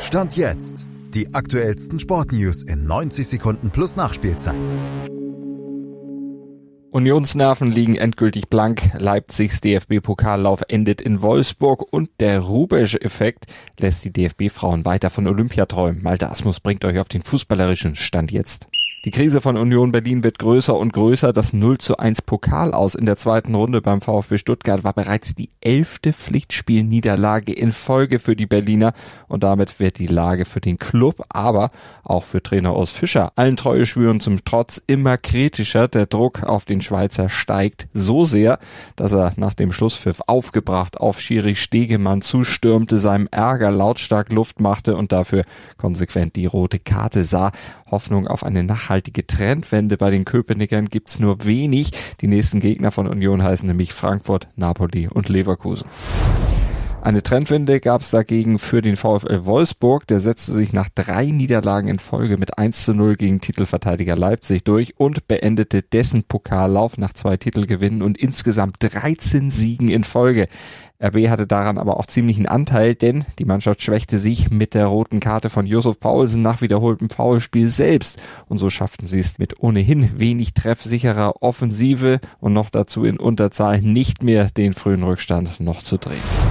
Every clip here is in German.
Stand jetzt. Die aktuellsten Sportnews in 90 Sekunden plus Nachspielzeit. Unionsnerven liegen endgültig blank. Leipzigs DFB-Pokallauf endet in Wolfsburg und der Rubesch-Effekt lässt die DFB-Frauen weiter von Olympia träumen. Malte Asmus bringt euch auf den fußballerischen Stand jetzt. Die Krise von Union Berlin wird größer und größer. Das 0 zu 1 Pokal aus in der zweiten Runde beim VfB Stuttgart war bereits die elfte Pflichtspielniederlage in Folge für die Berliner und damit wird die Lage für den Club, aber auch für Trainer Urs Fischer allen Treue schwören zum Trotz immer kritischer. Der Druck auf den Schweizer steigt so sehr, dass er nach dem Schlusspfiff aufgebracht auf Schiri Stegemann zustürmte, seinem Ärger lautstark Luft machte und dafür konsequent die rote Karte sah. Hoffnung auf eine nachhaltige Trendwende bei den Köpenickern gibt's nur wenig. Die nächsten Gegner von Union heißen nämlich Frankfurt, Napoli und Leverkusen. Eine Trendwende gab es dagegen für den VfL Wolfsburg. Der setzte sich nach drei Niederlagen in Folge mit 1 zu 0 gegen Titelverteidiger Leipzig durch und beendete dessen Pokallauf nach zwei Titelgewinnen und insgesamt 13 Siegen in Folge. RB hatte daran aber auch ziemlichen Anteil, denn die Mannschaft schwächte sich mit der roten Karte von Josef Paulsen nach wiederholtem Foulspiel selbst. Und so schafften sie es mit ohnehin wenig treffsicherer Offensive und noch dazu in Unterzahl nicht mehr den frühen Rückstand noch zu drehen.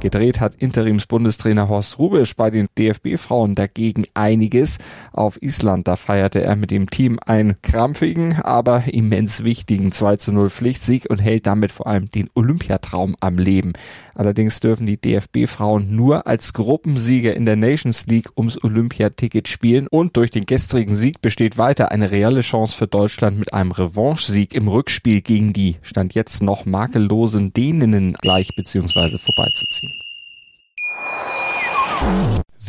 Gedreht hat Interims-Bundestrainer Horst Rubisch bei den DFB-Frauen dagegen einiges. Auf Island, da feierte er mit dem Team einen krampfigen, aber immens wichtigen 2 zu 0 Pflichtsieg und hält damit vor allem den Olympiatraum am Leben. Allerdings dürfen die DFB-Frauen nur als Gruppensieger in der Nations League ums Olympiaticket spielen und durch den gestrigen Sieg besteht weiter eine reelle Chance für Deutschland mit einem Revanche-Sieg im Rückspiel gegen die Stand jetzt noch makellosen Däninnen gleich bzw. vorbeizuziehen.